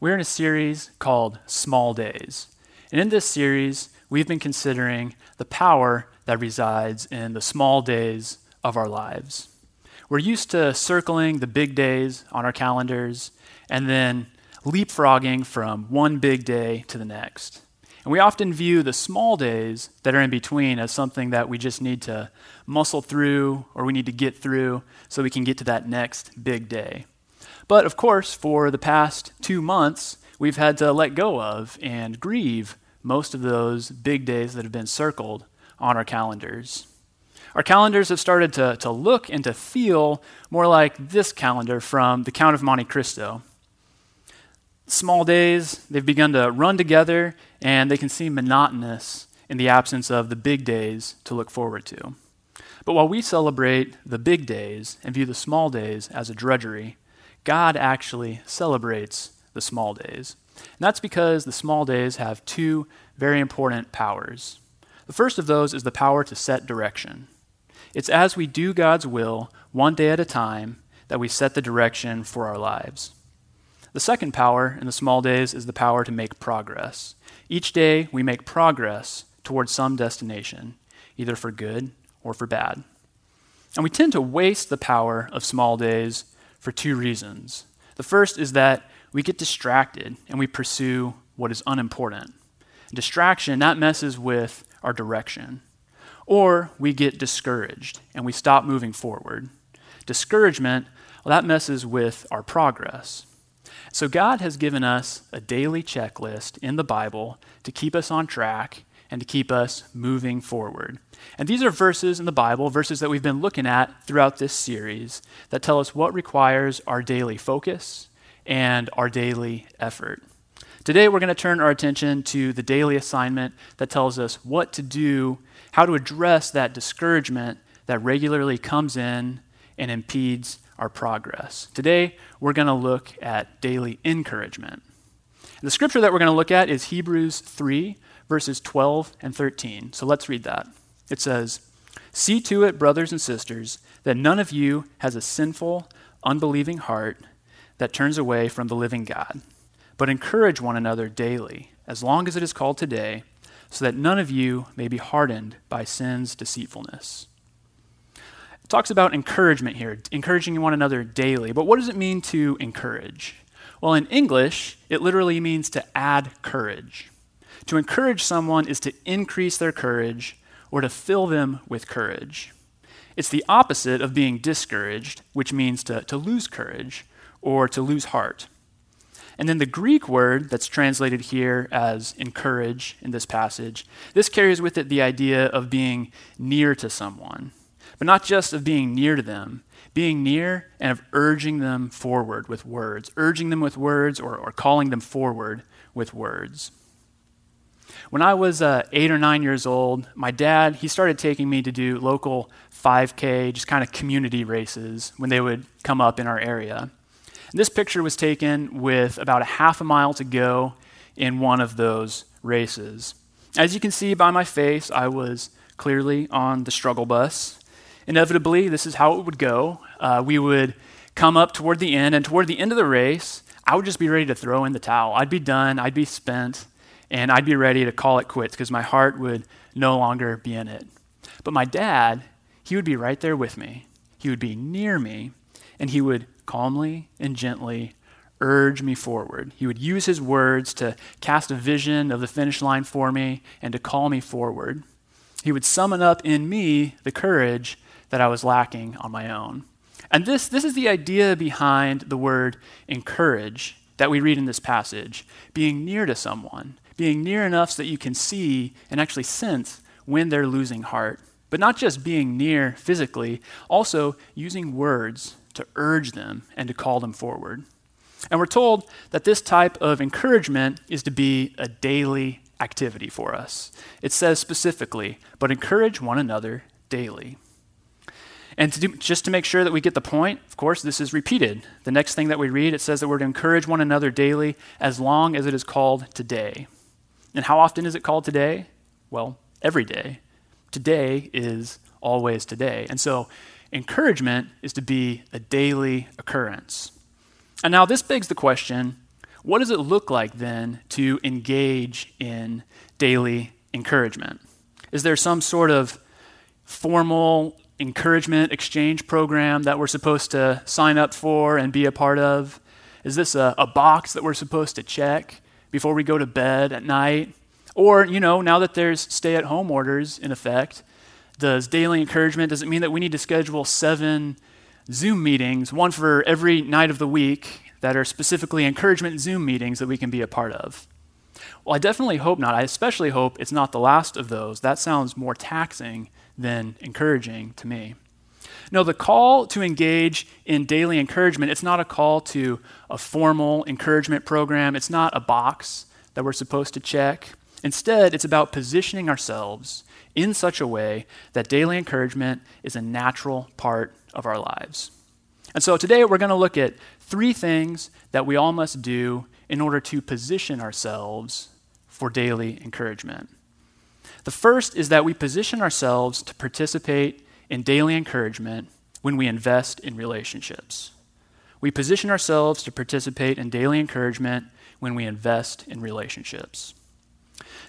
we're in a series called Small Days. And in this series, we've been considering the power that resides in the small days of our lives. We're used to circling the big days on our calendars and then leapfrogging from one big day to the next. And we often view the small days that are in between as something that we just need to muscle through or we need to get through so we can get to that next big day. But of course, for the past two months, we've had to let go of and grieve most of those big days that have been circled on our calendars. Our calendars have started to, to look and to feel more like this calendar from The Count of Monte Cristo small days, they've begun to run together, and they can seem monotonous in the absence of the big days to look forward to. But while we celebrate the big days and view the small days as a drudgery, God actually celebrates the small days. And that's because the small days have two very important powers. The first of those is the power to set direction. It's as we do God's will, one day at a time, that we set the direction for our lives. The second power in the small days is the power to make progress. Each day we make progress towards some destination, either for good or for bad. And we tend to waste the power of small days for two reasons. The first is that we get distracted and we pursue what is unimportant. Distraction, that messes with our direction. Or we get discouraged and we stop moving forward. Discouragement, well, that messes with our progress. So, God has given us a daily checklist in the Bible to keep us on track and to keep us moving forward. And these are verses in the Bible, verses that we've been looking at throughout this series, that tell us what requires our daily focus and our daily effort. Today, we're going to turn our attention to the daily assignment that tells us what to do, how to address that discouragement that regularly comes in and impedes our progress. Today, we're going to look at daily encouragement. The scripture that we're going to look at is Hebrews 3, verses 12 and 13. So let's read that. It says, See to it, brothers and sisters, that none of you has a sinful, unbelieving heart that turns away from the living God, but encourage one another daily, as long as it is called today, so that none of you may be hardened by sin's deceitfulness It talks about encouragement here, encouraging one another daily. But what does it mean to encourage? Well, in English, it literally means to add courage. To encourage someone is to increase their courage or to fill them with courage. It's the opposite of being discouraged, which means to, to lose courage or to lose heart. And then the Greek word that's translated here as encourage in this passage, this carries with it the idea of being near to someone but not just of being near to them, being near and of urging them forward with words, urging them with words or, or calling them forward with words. When I was uh, eight or nine years old, my dad, he started taking me to do local 5K, just kind of community races when they would come up in our area. And this picture was taken with about a half a mile to go in one of those races. As you can see by my face, I was clearly on the struggle bus inevitably, this is how it would go. Uh, we would come up toward the end, and toward the end of the race, I would just be ready to throw in the towel. I'd be done, I'd be spent, and I'd be ready to call it quits because my heart would no longer be in it. But my dad, he would be right there with me. He would be near me, and he would calmly and gently urge me forward. He would use his words to cast a vision of the finish line for me and to call me forward. He would summon up in me the courage that I was lacking on my own. And this, this is the idea behind the word encourage that we read in this passage being near to someone, being near enough so that you can see and actually sense when they're losing heart. But not just being near physically, also using words to urge them and to call them forward. And we're told that this type of encouragement is to be a daily activity for us. It says specifically, but encourage one another daily. And to do, just to make sure that we get the point, of course, this is repeated. The next thing that we read, it says that we're to encourage one another daily as long as it is called today. And how often is it called today? Well, every day. Today is always today. And so encouragement is to be a daily occurrence. And now this begs the question what does it look like then to engage in daily encouragement? Is there some sort of formal encouragement exchange program that we're supposed to sign up for and be a part of? Is this a, a box that we're supposed to check before we go to bed at night? Or, you know, now that there's stay at home orders in effect, does daily encouragement, does it mean that we need to schedule seven Zoom meetings, one for every night of the week, that are specifically encouragement Zoom meetings that we can be a part of? Well, I definitely hope not. I especially hope it's not the last of those. That sounds more taxing than encouraging to me. No, the call to engage in daily encouragement, it's not a call to a formal encouragement program. It's not a box that we're supposed to check. Instead, it's about positioning ourselves in such a way that daily encouragement is a natural part of our lives. And so today we're going to look at three things that we all must do in order to position ourselves for daily encouragement. The first is that we position ourselves to participate in daily encouragement when we invest in relationships. We position ourselves to participate in daily encouragement when we invest in relationships.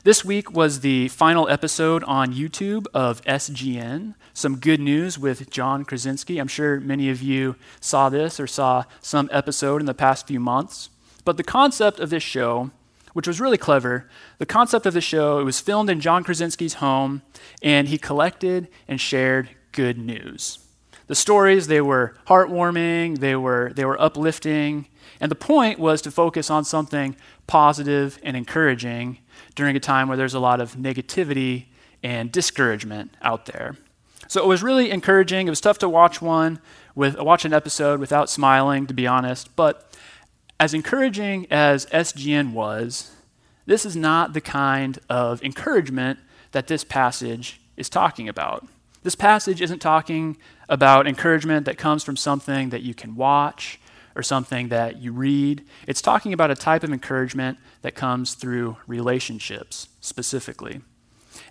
This week was the final episode on YouTube of SGN. Some good news with John Krasinski. I'm sure many of you saw this or saw some episode in the past few months. But the concept of this show, which was really clever, the concept of the show, it was filmed in John Krasinski's home, and he collected and shared good news. The stories, they were heartwarming, they were, they were uplifting, and the point was to focus on something positive and encouraging during a time where there's a lot of negativity and discouragement out there. So it was really encouraging. It was tough to watch one with watch an episode without smiling, to be honest. But as encouraging as SGN was, this is not the kind of encouragement that this passage is talking about. This passage isn't talking about encouragement that comes from something that you can watch or something that you read. It's talking about a type of encouragement that comes through relationships specifically.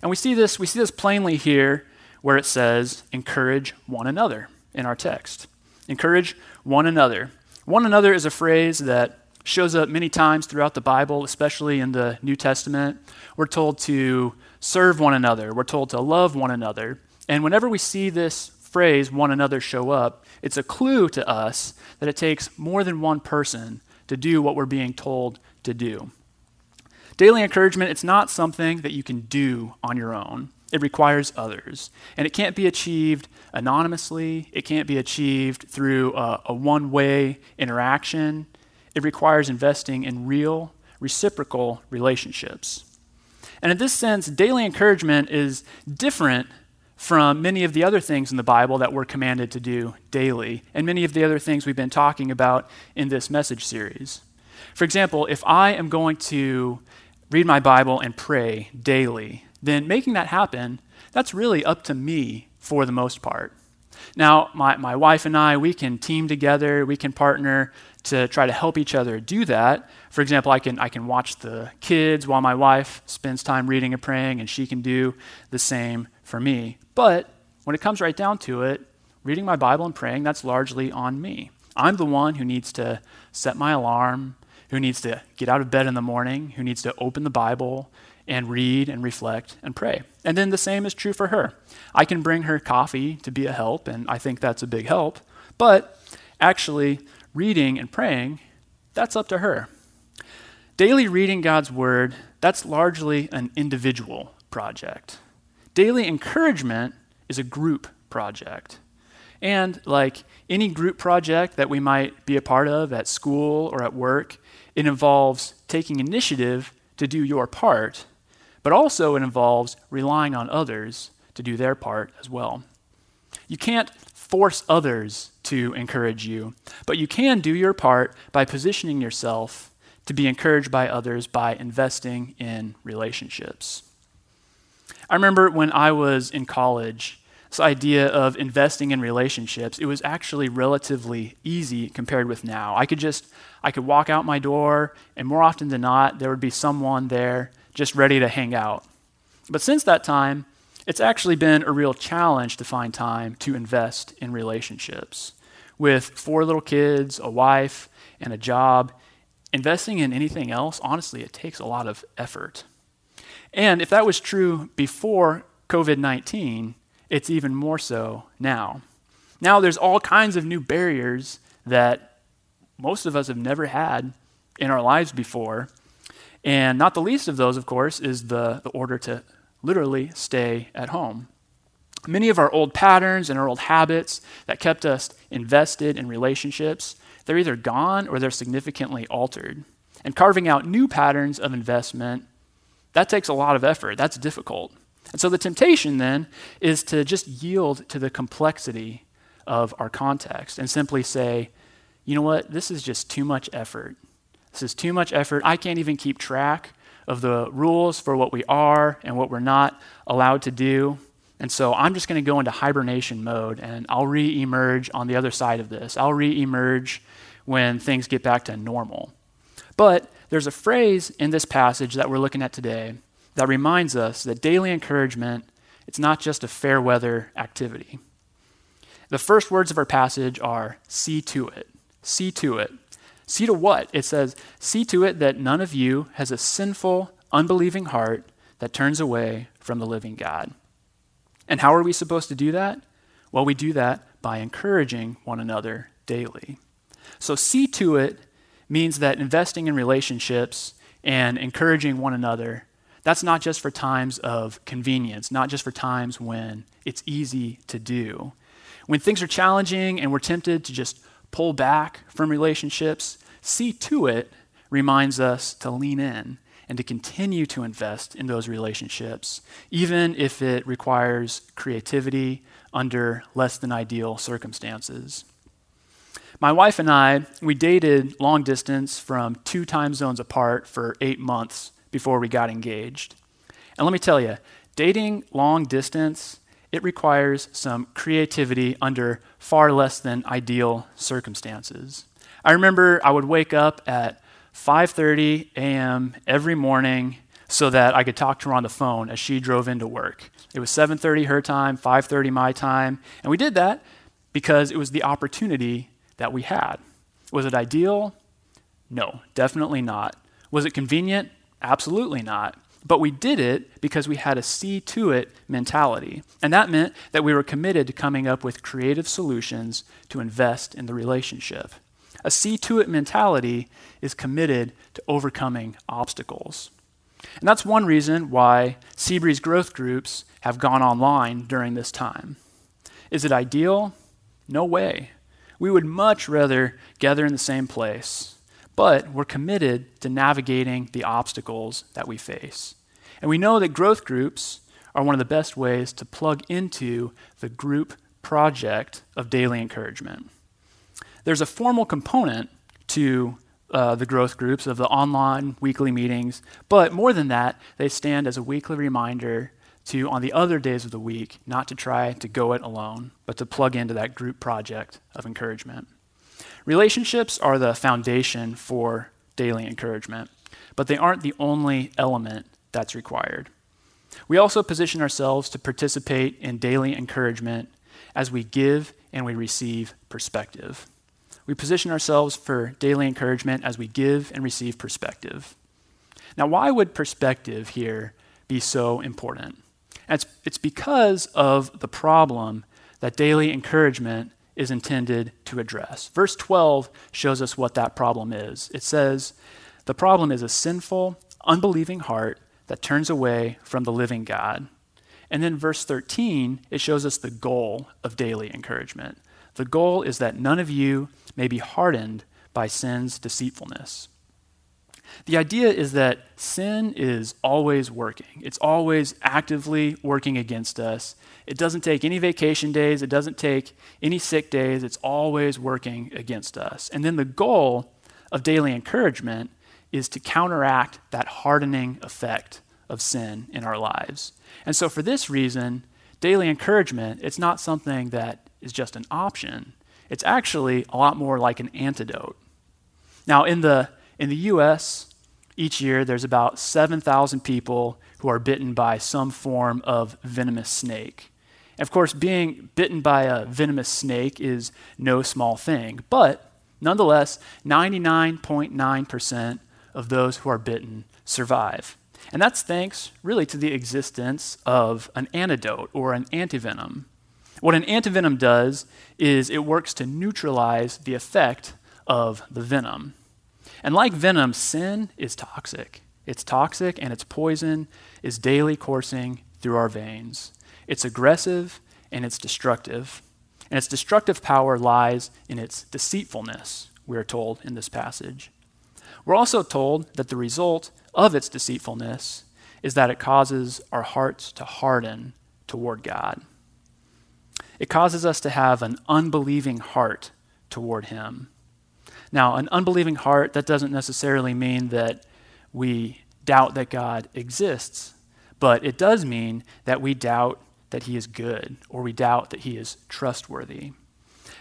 And we see this we see this plainly here where it says encourage one another in our text. Encourage one another. One another is a phrase that shows up many times throughout the Bible, especially in the New Testament. We're told to serve one another, we're told to love one another. And whenever we see this phrase, one another, show up, it's a clue to us that it takes more than one person to do what we're being told to do. Daily encouragement, it's not something that you can do on your own. It requires others. And it can't be achieved anonymously, it can't be achieved through a, a one way interaction. It requires investing in real, reciprocal relationships. And in this sense, daily encouragement is different from many of the other things in the Bible that we're commanded to do daily, and many of the other things we've been talking about in this message series. For example, if I am going to read my Bible and pray daily, then making that happen, that's really up to me for the most part. Now, my, my wife and I, we can team together, we can partner to try to help each other do that. For example, I can, I can watch the kids while my wife spends time reading and praying, and she can do the same for me. But when it comes right down to it, reading my Bible and praying, that's largely on me. I'm the one who needs to set my alarm, who needs to get out of bed in the morning, who needs to open the Bible and read and reflect and pray. And then the same is true for her. I can bring her coffee to be a help, and I think that's a big help. But actually, reading and praying, that's up to her. Daily reading God's Word, that's largely an individual project. Daily encouragement is a group project. And like any group project that we might be a part of at school or at work, it involves taking initiative to do your part, but also it involves relying on others to do their part as well. You can't force others to encourage you, but you can do your part by positioning yourself to be encouraged by others by investing in relationships. I remember when I was in college, this idea of investing in relationships, it was actually relatively easy compared with now. I could just I could walk out my door and more often than not there would be someone there just ready to hang out. But since that time, it's actually been a real challenge to find time to invest in relationships. With four little kids, a wife, and a job, investing in anything else, honestly, it takes a lot of effort. And if that was true before COVID 19, it's even more so now. Now there's all kinds of new barriers that most of us have never had in our lives before. And not the least of those, of course, is the, the order to literally stay at home. Many of our old patterns and our old habits that kept us invested in relationships, they're either gone or they're significantly altered. And carving out new patterns of investment, that takes a lot of effort. That's difficult. And so the temptation then is to just yield to the complexity of our context and simply say, you know what, this is just too much effort. This is too much effort. I can't even keep track of the rules for what we are and what we're not allowed to do. And so I'm just going to go into hibernation mode and I'll re emerge on the other side of this. I'll re emerge when things get back to normal. But there's a phrase in this passage that we're looking at today that reminds us that daily encouragement it's not just a fair weather activity. The first words of our passage are see to it. See to it. See to what? It says, See to it that none of you has a sinful, unbelieving heart that turns away from the living God. And how are we supposed to do that? Well, we do that by encouraging one another daily. So, see to it means that investing in relationships and encouraging one another, that's not just for times of convenience, not just for times when it's easy to do. When things are challenging and we're tempted to just pull back from relationships, see to it reminds us to lean in and to continue to invest in those relationships, even if it requires creativity under less than ideal circumstances. My wife and I, we dated long distance from two time zones apart for eight months before we got engaged. And let me tell you, dating long distance, it requires some creativity under far less than ideal circumstances. I remember I would wake up at 5:30 a.m. every morning so that I could talk to her on the phone as she drove into work. It was 7:30 her time, 5:30 my time, and we did that because it was the opportunity that we had. Was it ideal? No, definitely not. Was it convenient? Absolutely not. But we did it because we had a see to it mentality. And that meant that we were committed to coming up with creative solutions to invest in the relationship. A see to it mentality is committed to overcoming obstacles. And that's one reason why Seabreeze growth groups have gone online during this time. Is it ideal? No way. We would much rather gather in the same place, but we're committed to navigating the obstacles that we face. And we know that growth groups are one of the best ways to plug into the group project of daily encouragement. There's a formal component to uh, the growth groups of the online weekly meetings, but more than that, they stand as a weekly reminder to, on the other days of the week, not to try to go it alone, but to plug into that group project of encouragement. Relationships are the foundation for daily encouragement, but they aren't the only element that's required. We also position ourselves to participate in daily encouragement as we give and we receive perspective. We position ourselves for daily encouragement as we give and receive perspective. Now, why would perspective here be so important? It's, it's because of the problem that daily encouragement is intended to address. Verse 12 shows us what that problem is. It says, The problem is a sinful, unbelieving heart that turns away from the living God. And then verse 13, it shows us the goal of daily encouragement. The goal is that none of you may be hardened by sin's deceitfulness. The idea is that sin is always working. It's always actively working against us. It doesn't take any vacation days, it doesn't take any sick days. It's always working against us. And then the goal of daily encouragement is to counteract that hardening effect of sin in our lives. And so for this reason, daily encouragement, it's not something that is just an option. It's actually a lot more like an antidote. Now, in the, in the US, each year there's about 7,000 people who are bitten by some form of venomous snake. And of course, being bitten by a venomous snake is no small thing, but Nonetheless, 99.9% of those who are bitten survive. And that's thanks really to the existence of an antidote or an antivenom. What an antivenom does is it works to neutralize the effect of the venom. And like venom, sin is toxic. It's toxic and its poison is daily coursing through our veins. It's aggressive and it's destructive. And its destructive power lies in its deceitfulness, we are told in this passage. We're also told that the result of its deceitfulness is that it causes our hearts to harden toward God. It causes us to have an unbelieving heart toward Him. Now, an unbelieving heart, that doesn't necessarily mean that we doubt that God exists, but it does mean that we doubt that He is good or we doubt that He is trustworthy.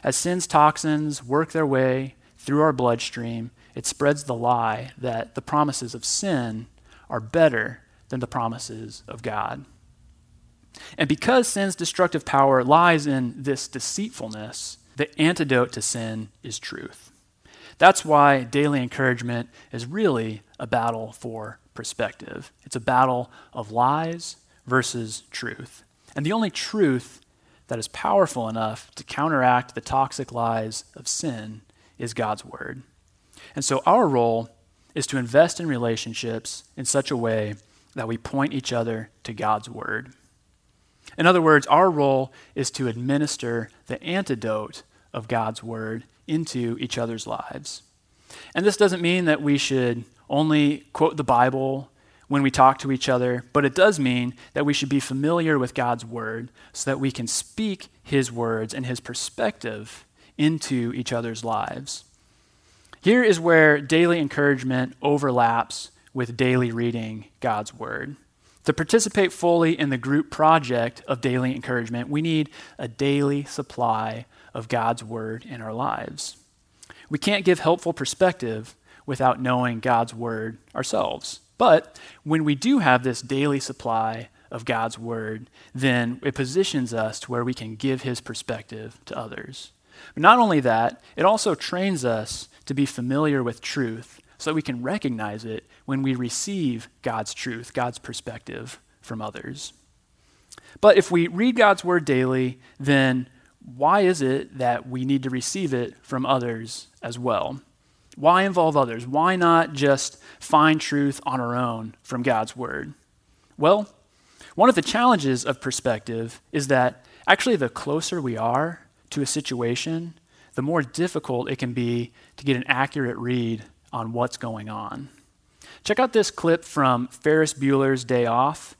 As sin's toxins work their way through our bloodstream, it spreads the lie that the promises of sin are better than the promises of God. And because sin's destructive power lies in this deceitfulness, the antidote to sin is truth. That's why daily encouragement is really a battle for perspective. It's a battle of lies versus truth. And the only truth that is powerful enough to counteract the toxic lies of sin is God's Word. And so our role is to invest in relationships in such a way that we point each other to God's Word. In other words, our role is to administer the antidote of God's Word into each other's lives. And this doesn't mean that we should only quote the Bible when we talk to each other, but it does mean that we should be familiar with God's Word so that we can speak His words and His perspective into each other's lives. Here is where daily encouragement overlaps with daily reading God's Word. To participate fully in the group project of daily encouragement, we need a daily supply of God's Word in our lives. We can't give helpful perspective without knowing God's Word ourselves. But when we do have this daily supply of God's Word, then it positions us to where we can give His perspective to others. But not only that, it also trains us to be familiar with truth so that we can recognize it when we receive God's truth, God's perspective from others. But if we read God's word daily, then why is it that we need to receive it from others as well? Why involve others? Why not just find truth on our own from God's word? Well, one of the challenges of perspective is that actually the closer we are to a situation, the more difficult it can be to get an accurate read on what's going on. Check out this clip from Ferris Bueller's Day Off.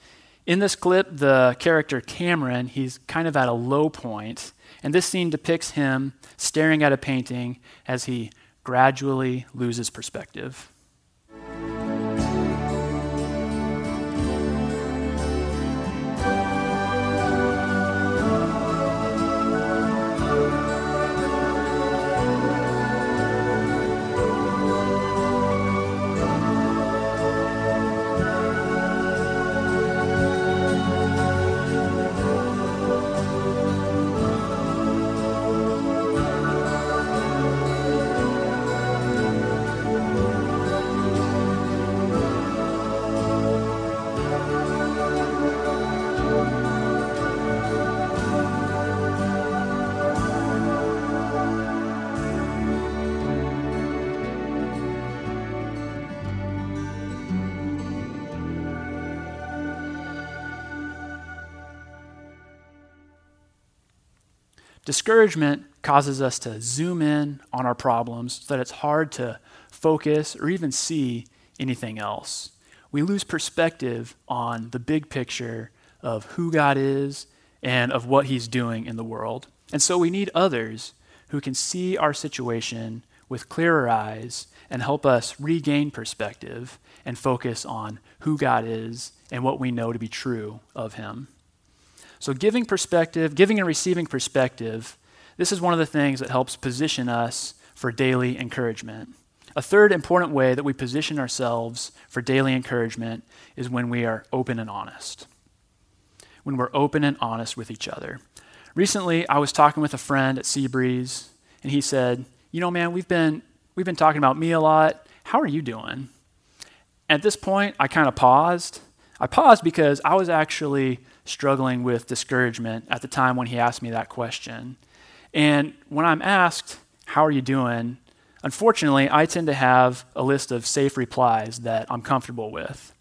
In this clip, the character Cameron, he's kind of at a low point, and this scene depicts him staring at a painting as he gradually loses perspective. Discouragement causes us to zoom in on our problems so that it's hard to focus or even see anything else. We lose perspective on the big picture of who God is and of what He's doing in the world. And so we need others who can see our situation with clearer eyes and help us regain perspective and focus on who God is and what we know to be true of Him. So, giving perspective, giving and receiving perspective, this is one of the things that helps position us for daily encouragement. A third important way that we position ourselves for daily encouragement is when we are open and honest. When we're open and honest with each other. Recently, I was talking with a friend at Seabreeze, and he said, You know, man, we've been, we've been talking about me a lot. How are you doing? At this point, I kind of paused. I paused because I was actually struggling with discouragement at the time when he asked me that question. And when I'm asked, How are you doing? Unfortunately, I tend to have a list of safe replies that I'm comfortable with.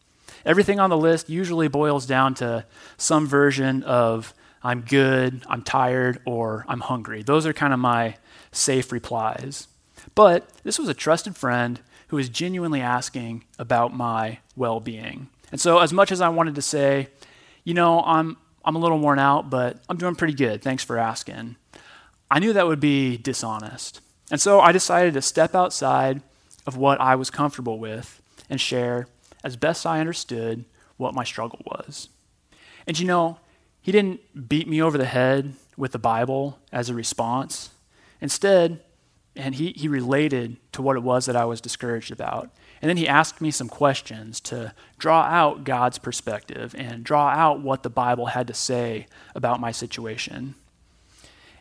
Everything on the list usually boils down to some version of I'm good, I'm tired, or I'm hungry. Those are kind of my safe replies. But this was a trusted friend who was genuinely asking about my well being. And so, as much as I wanted to say, you know, I'm, I'm a little worn out, but I'm doing pretty good. Thanks for asking. I knew that would be dishonest. And so I decided to step outside of what I was comfortable with and share, as best I understood, what my struggle was. And you know, he didn't beat me over the head with the Bible as a response. Instead, and he, he related to what it was that I was discouraged about. And then he asked me some questions to draw out God's perspective and draw out what the Bible had to say about my situation.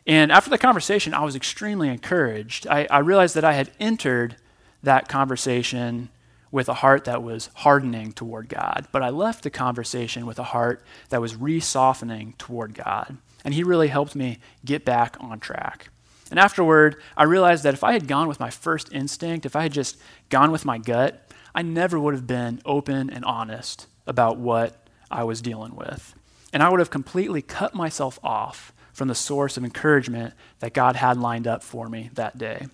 And after the conversation, I was extremely encouraged. I, I realized that I had entered that conversation with a heart that was hardening toward God, but I left the conversation with a heart that was re softening toward God. And he really helped me get back on track. And afterward, I realized that if I had gone with my first instinct, if I had just gone with my gut, I never would have been open and honest about what I was dealing with. And I would have completely cut myself off from the source of encouragement that God had lined up for me that day.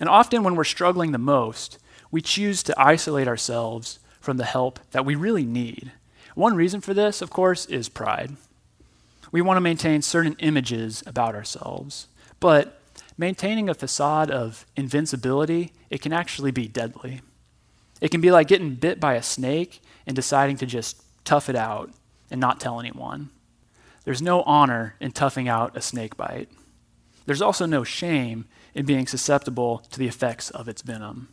And often, when we're struggling the most, we choose to isolate ourselves from the help that we really need. One reason for this, of course, is pride. We want to maintain certain images about ourselves. But maintaining a facade of invincibility, it can actually be deadly. It can be like getting bit by a snake and deciding to just tough it out and not tell anyone. There's no honor in toughing out a snake bite. There's also no shame in being susceptible to the effects of its venom.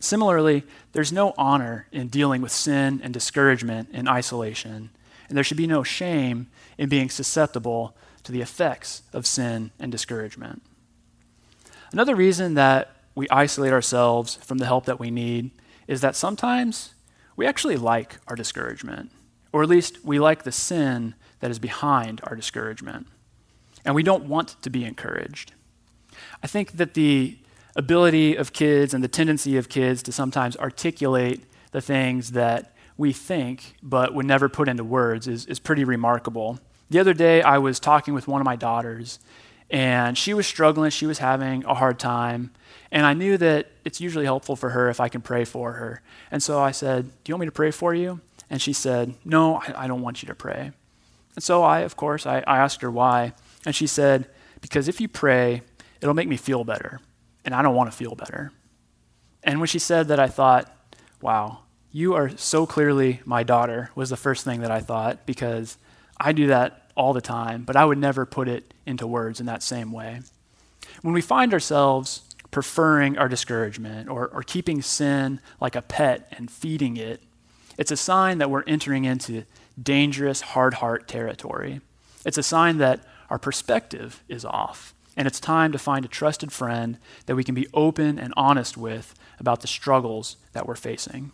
Similarly, there's no honor in dealing with sin and discouragement in isolation, and there should be no shame in being susceptible to the effects of sin and discouragement. Another reason that we isolate ourselves from the help that we need is that sometimes we actually like our discouragement, or at least we like the sin that is behind our discouragement, and we don't want to be encouraged. I think that the ability of kids and the tendency of kids to sometimes articulate the things that we think but would never put into words is, is pretty remarkable. The other day, I was talking with one of my daughters, and she was struggling. She was having a hard time. And I knew that it's usually helpful for her if I can pray for her. And so I said, Do you want me to pray for you? And she said, No, I, I don't want you to pray. And so I, of course, I, I asked her why. And she said, Because if you pray, it'll make me feel better. And I don't want to feel better. And when she said that, I thought, Wow, you are so clearly my daughter, was the first thing that I thought, because I do that all the time, but I would never put it into words in that same way. When we find ourselves preferring our discouragement or, or keeping sin like a pet and feeding it, it's a sign that we're entering into dangerous hard heart territory. It's a sign that our perspective is off, and it's time to find a trusted friend that we can be open and honest with about the struggles that we're facing.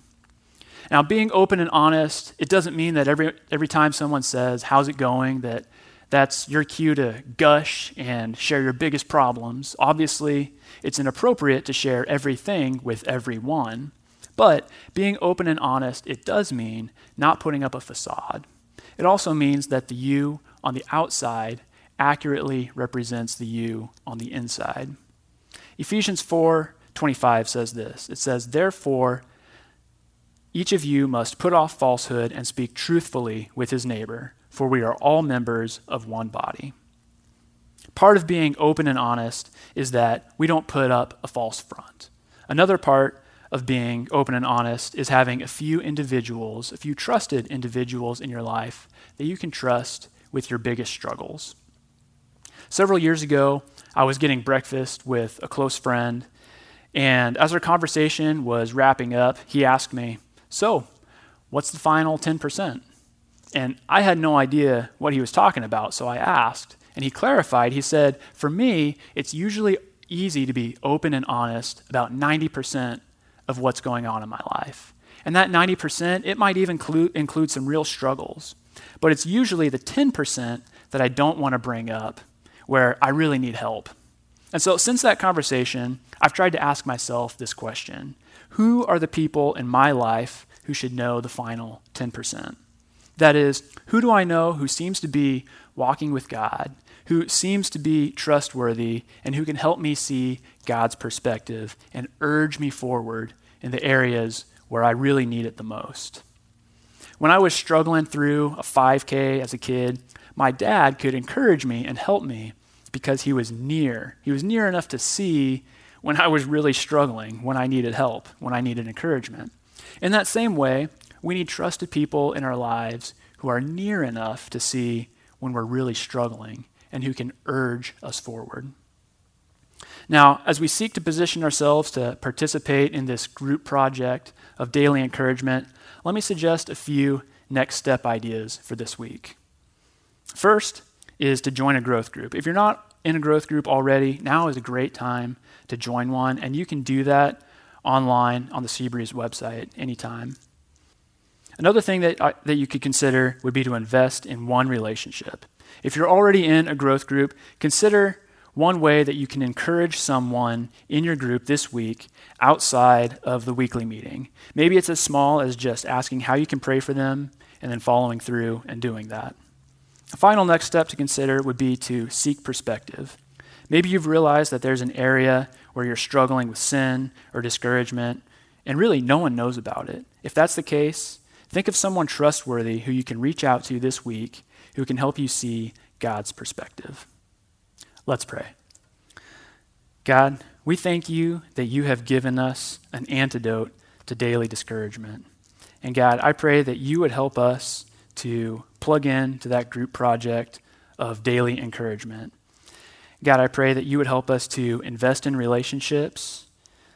Now, being open and honest, it doesn't mean that every, every time someone says, How's it going? that that's your cue to gush and share your biggest problems. Obviously, it's inappropriate to share everything with everyone. But being open and honest, it does mean not putting up a facade. It also means that the you on the outside accurately represents the you on the inside. Ephesians 4:25 says this. It says, "Therefore, each of you must put off falsehood and speak truthfully with his neighbor, for we are all members of one body. Part of being open and honest is that we don't put up a false front. Another part of being open and honest is having a few individuals, a few trusted individuals in your life that you can trust with your biggest struggles. Several years ago, I was getting breakfast with a close friend, and as our conversation was wrapping up, he asked me, so, what's the final 10%? And I had no idea what he was talking about, so I asked. And he clarified. He said, For me, it's usually easy to be open and honest about 90% of what's going on in my life. And that 90%, it might even include, include some real struggles. But it's usually the 10% that I don't want to bring up where I really need help. And so, since that conversation, I've tried to ask myself this question Who are the people in my life who should know the final 10%? That is, who do I know who seems to be walking with God, who seems to be trustworthy, and who can help me see God's perspective and urge me forward in the areas where I really need it the most? When I was struggling through a 5K as a kid, my dad could encourage me and help me because he was near. He was near enough to see when I was really struggling, when I needed help, when I needed encouragement. In that same way, we need trusted people in our lives who are near enough to see when we're really struggling and who can urge us forward. Now, as we seek to position ourselves to participate in this group project of daily encouragement, let me suggest a few next step ideas for this week. First is to join a growth group. If you're not in a growth group already, now is a great time to join one, and you can do that online on the Seabreeze website anytime. Another thing that, uh, that you could consider would be to invest in one relationship. If you're already in a growth group, consider one way that you can encourage someone in your group this week outside of the weekly meeting. Maybe it's as small as just asking how you can pray for them and then following through and doing that. A final next step to consider would be to seek perspective. Maybe you've realized that there's an area where you're struggling with sin or discouragement, and really no one knows about it. If that's the case, think of someone trustworthy who you can reach out to this week who can help you see God's perspective. Let's pray. God, we thank you that you have given us an antidote to daily discouragement. And God, I pray that you would help us to plug in to that group project of daily encouragement. God, I pray that you would help us to invest in relationships,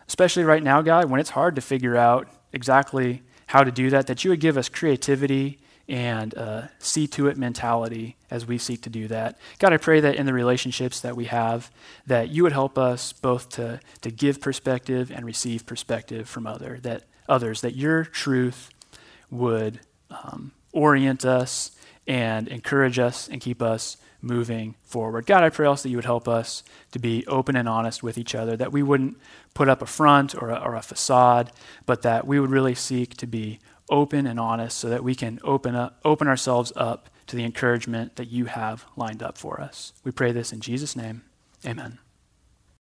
especially right now, God, when it's hard to figure out exactly how to do that, that you would give us creativity and see to it mentality as we seek to do that. God, I pray that in the relationships that we have, that you would help us both to, to give perspective and receive perspective from other, that others, that your truth would um, orient us and encourage us and keep us moving forward. God, I pray also that you would help us to be open and honest with each other, that we wouldn't put up a front or a, or a facade, but that we would really seek to be open and honest so that we can open up open ourselves up to the encouragement that you have lined up for us. We pray this in Jesus name. Amen.